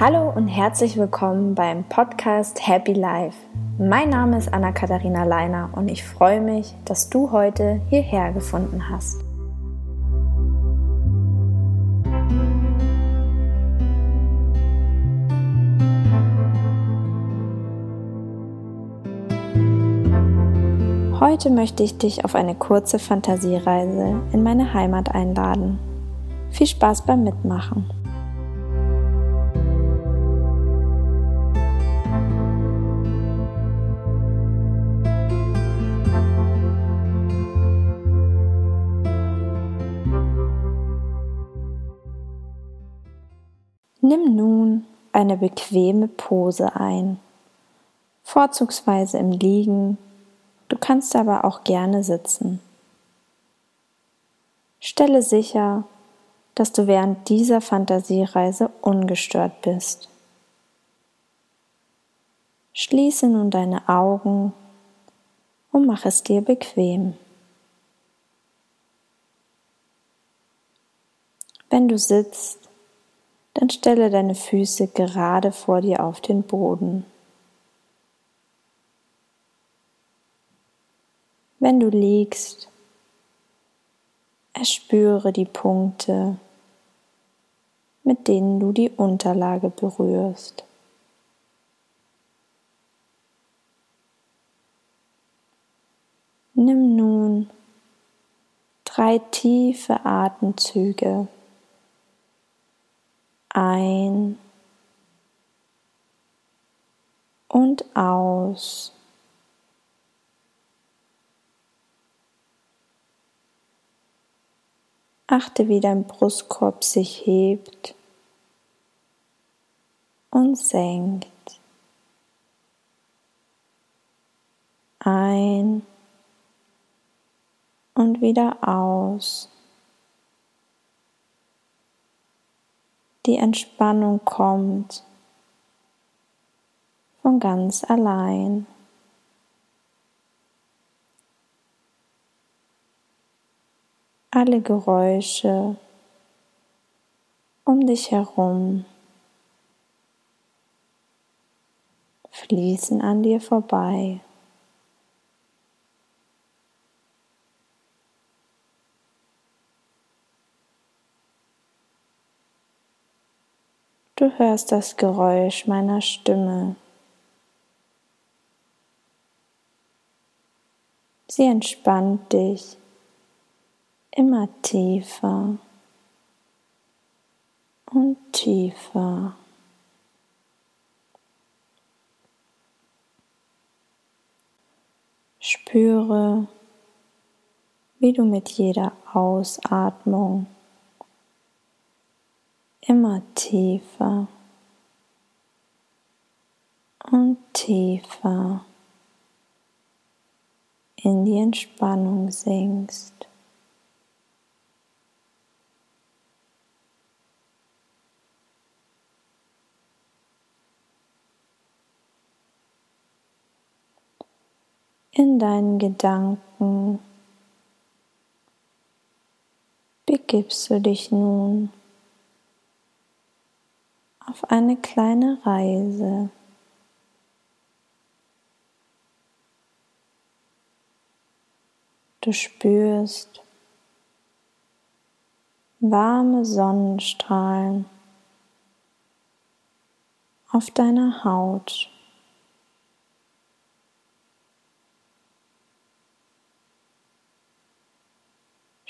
Hallo und herzlich willkommen beim Podcast Happy Life. Mein Name ist Anna-Katharina Leiner und ich freue mich, dass du heute hierher gefunden hast. Heute möchte ich dich auf eine kurze Fantasiereise in meine Heimat einladen. Viel Spaß beim Mitmachen! Nimm nun eine bequeme Pose ein, vorzugsweise im Liegen, du kannst aber auch gerne sitzen. Stelle sicher, dass du während dieser Fantasiereise ungestört bist. Schließe nun deine Augen und mach es dir bequem. Wenn du sitzt, dann stelle deine Füße gerade vor dir auf den Boden. Wenn du liegst, erspüre die Punkte, mit denen du die Unterlage berührst. Nimm nun drei tiefe Atemzüge ein und aus. Achte, wie dein Brustkorb sich hebt und senkt. Ein und wieder aus. die Entspannung kommt von ganz allein. Alle Geräusche um dich herum fließen an dir vorbei. Du hörst das Geräusch meiner Stimme. Sie entspannt dich immer tiefer und tiefer. Spüre, wie du mit jeder Ausatmung immer tiefer und tiefer in die Entspannung sinkst. In deinen Gedanken begibst du dich nun auf eine kleine Reise. Du spürst warme Sonnenstrahlen auf deiner Haut.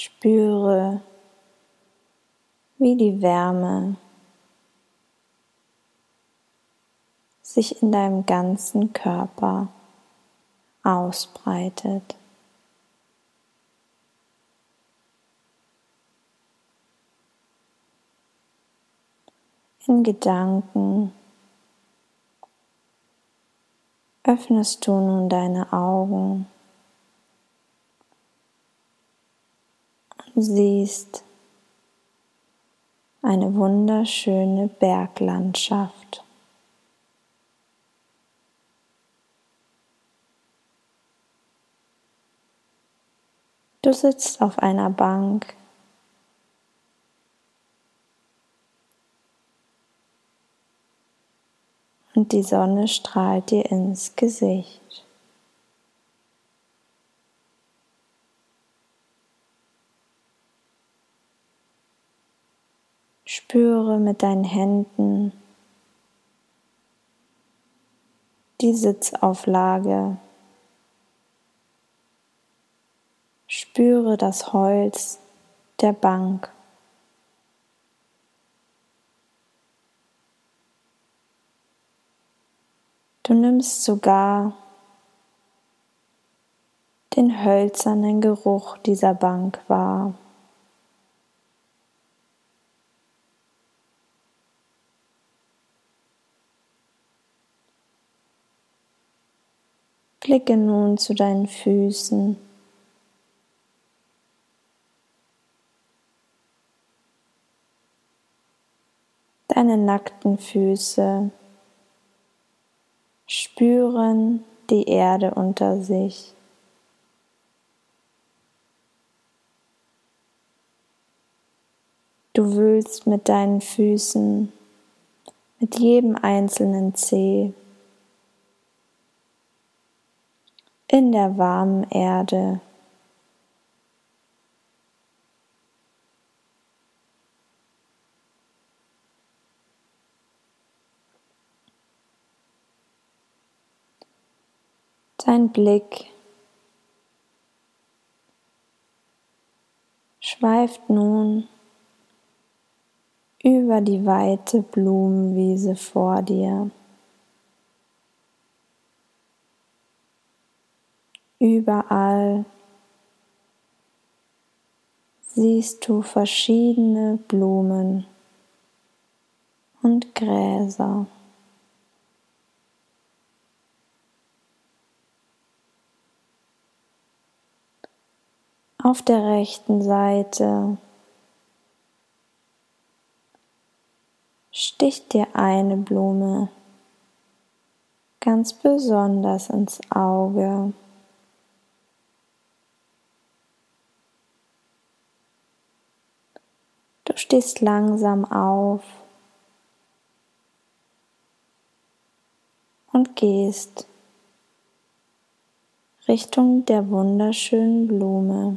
Spüre, wie die Wärme sich in deinem ganzen Körper ausbreitet. In Gedanken öffnest du nun deine Augen siehst eine wunderschöne Berglandschaft. Du sitzt auf einer Bank. Und die Sonne strahlt dir ins Gesicht. Spüre mit deinen Händen die Sitzauflage. Spüre das Holz der Bank. Du nimmst sogar den hölzernen Geruch dieser Bank wahr. Blicke nun zu deinen Füßen. Deine nackten Füße spüren die Erde unter sich. Du wühlst mit deinen Füßen, mit jedem einzelnen Zeh in der warmen Erde. Dein Blick schweift nun über die weite Blumenwiese vor dir. Überall siehst du verschiedene Blumen und Gräser. Auf der rechten Seite sticht dir eine Blume ganz besonders ins Auge. Du stehst langsam auf und gehst Richtung der wunderschönen Blume.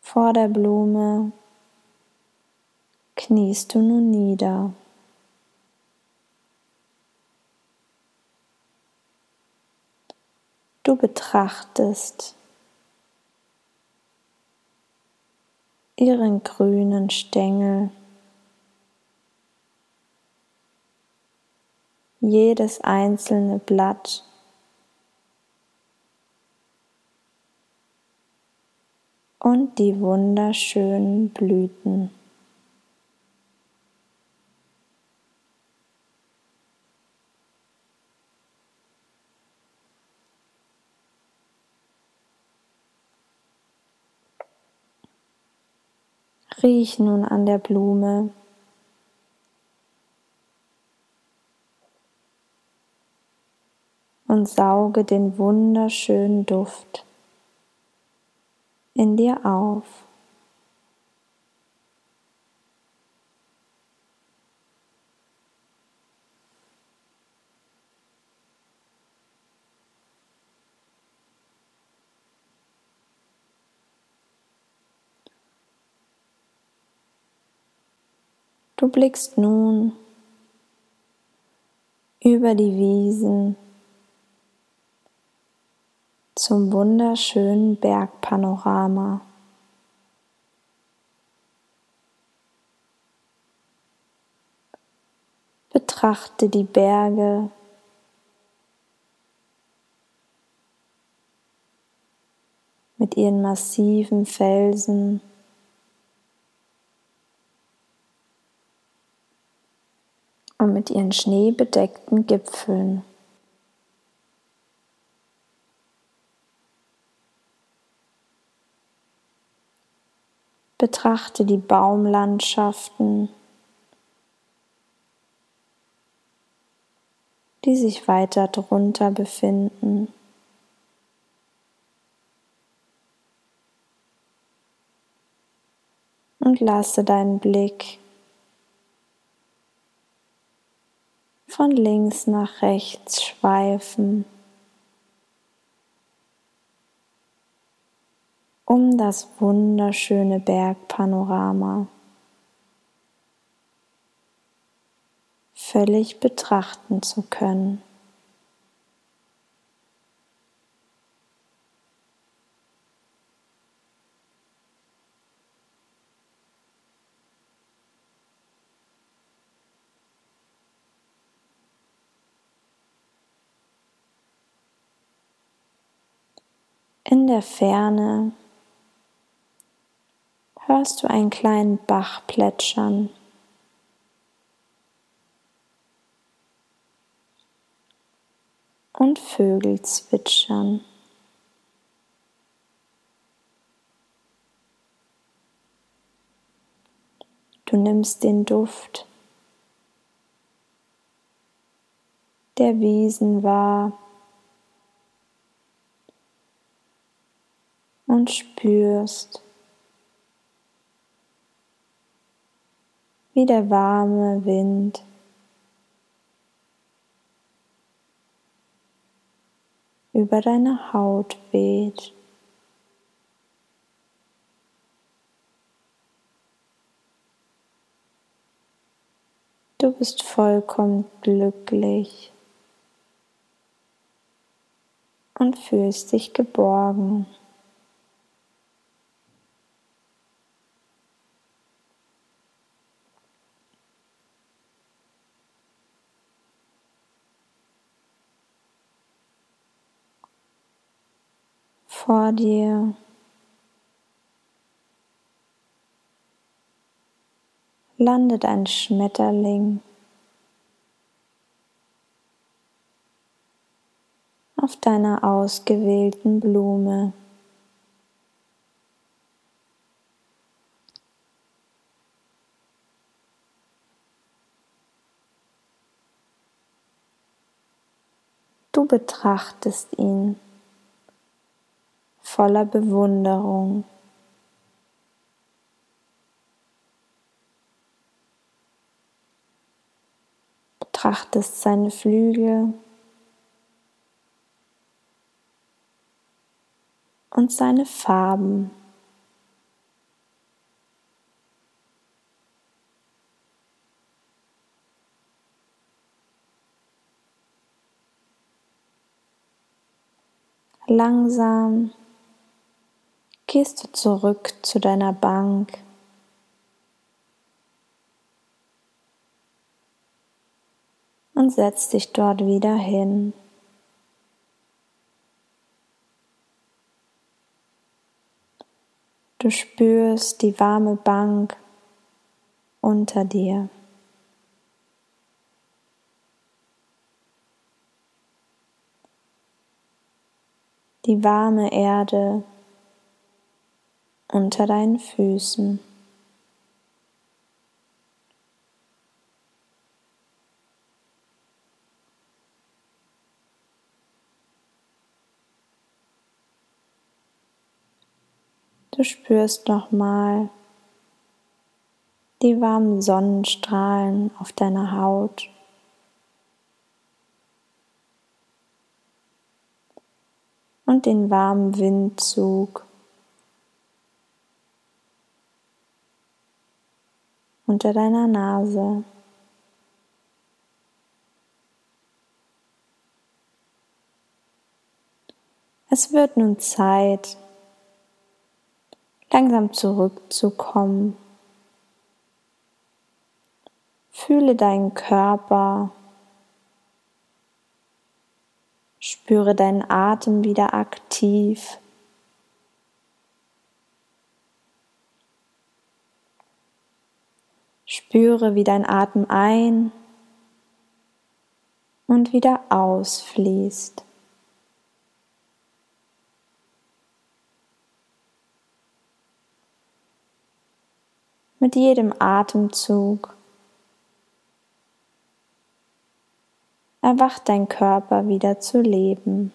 Vor der Blume kniest du nun nieder. Du betrachtest ihren grünen Stängel, jedes einzelne Blatt und die wunderschönen Blüten. Riech nun an der Blume. Und sauge den wunderschönen Duft in dir auf. Du blickst nun über die Wiesen zum wunderschönen Bergpanorama. Betrachte die Berge mit ihren massiven Felsen. Und mit ihren schneebedeckten Gipfeln. Betrachte die Baumlandschaften, die sich weiter drunter befinden. und lasse deinen Blick von links nach rechts schweifen, um das wunderschöne Bergpanorama völlig betrachten zu können. In der Ferne hörst du einen kleinen Bach plätschern. Und Vögel zwitschern. Du nimmst den Duft der Wiesen wahr. Und spürst, wie der warme Wind über deine Haut weht. Du bist vollkommen glücklich und fühlst dich geborgen. Vor dir. landet ein Schmetterling auf deiner ausgewählten Blume. Du betrachtest ihn voller Bewunderung. Betrachtest seine Flügel und seine Farben. Langsam gehst du zurück zu deiner Bank. Und setzt dich dort wieder hin. Du spürst die warme Bank unter dir. Die warme Erde unter deinen Füßen. Du spürst nochmal die warmen Sonnenstrahlen auf deiner Haut. Und den warmen Windzug unter deiner Nase. Es wird nun Zeit, langsam zurückzukommen. Fühle deinen Körper, spüre deinen Atem wieder aktiv. Spüre, wie dein Atem ein und wieder ausfließt. Mit jedem Atemzug erwacht dein Körper wieder zu leben.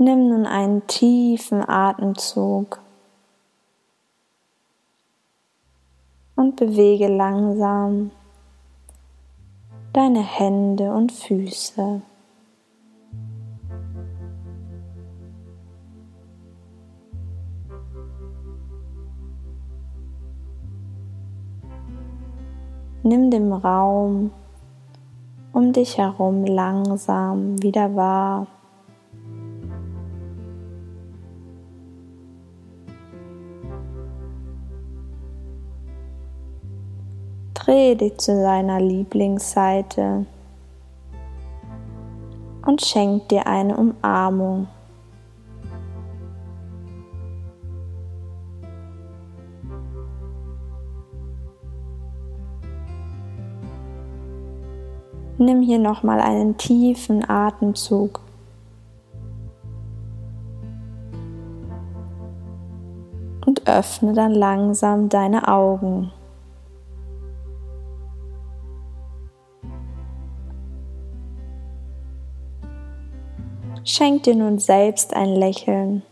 Nimm nun einen tiefen Atemzug und bewege langsam deine Hände und Füße. Nimm den Raum um dich herum langsam wieder wahr. Dich zu deiner Lieblingsseite und schenk dir eine Umarmung. Nimm hier nochmal einen tiefen Atemzug. Und öffne dann langsam deine Augen. Schenk dir nun selbst ein Lächeln.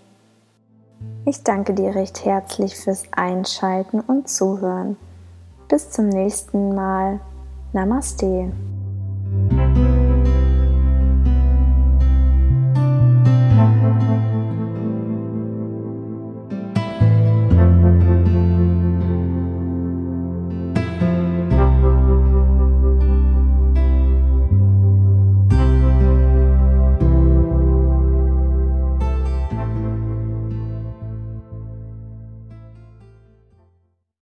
Ich danke dir recht herzlich fürs Einschalten und Zuhören. Bis zum nächsten Mal. Namaste.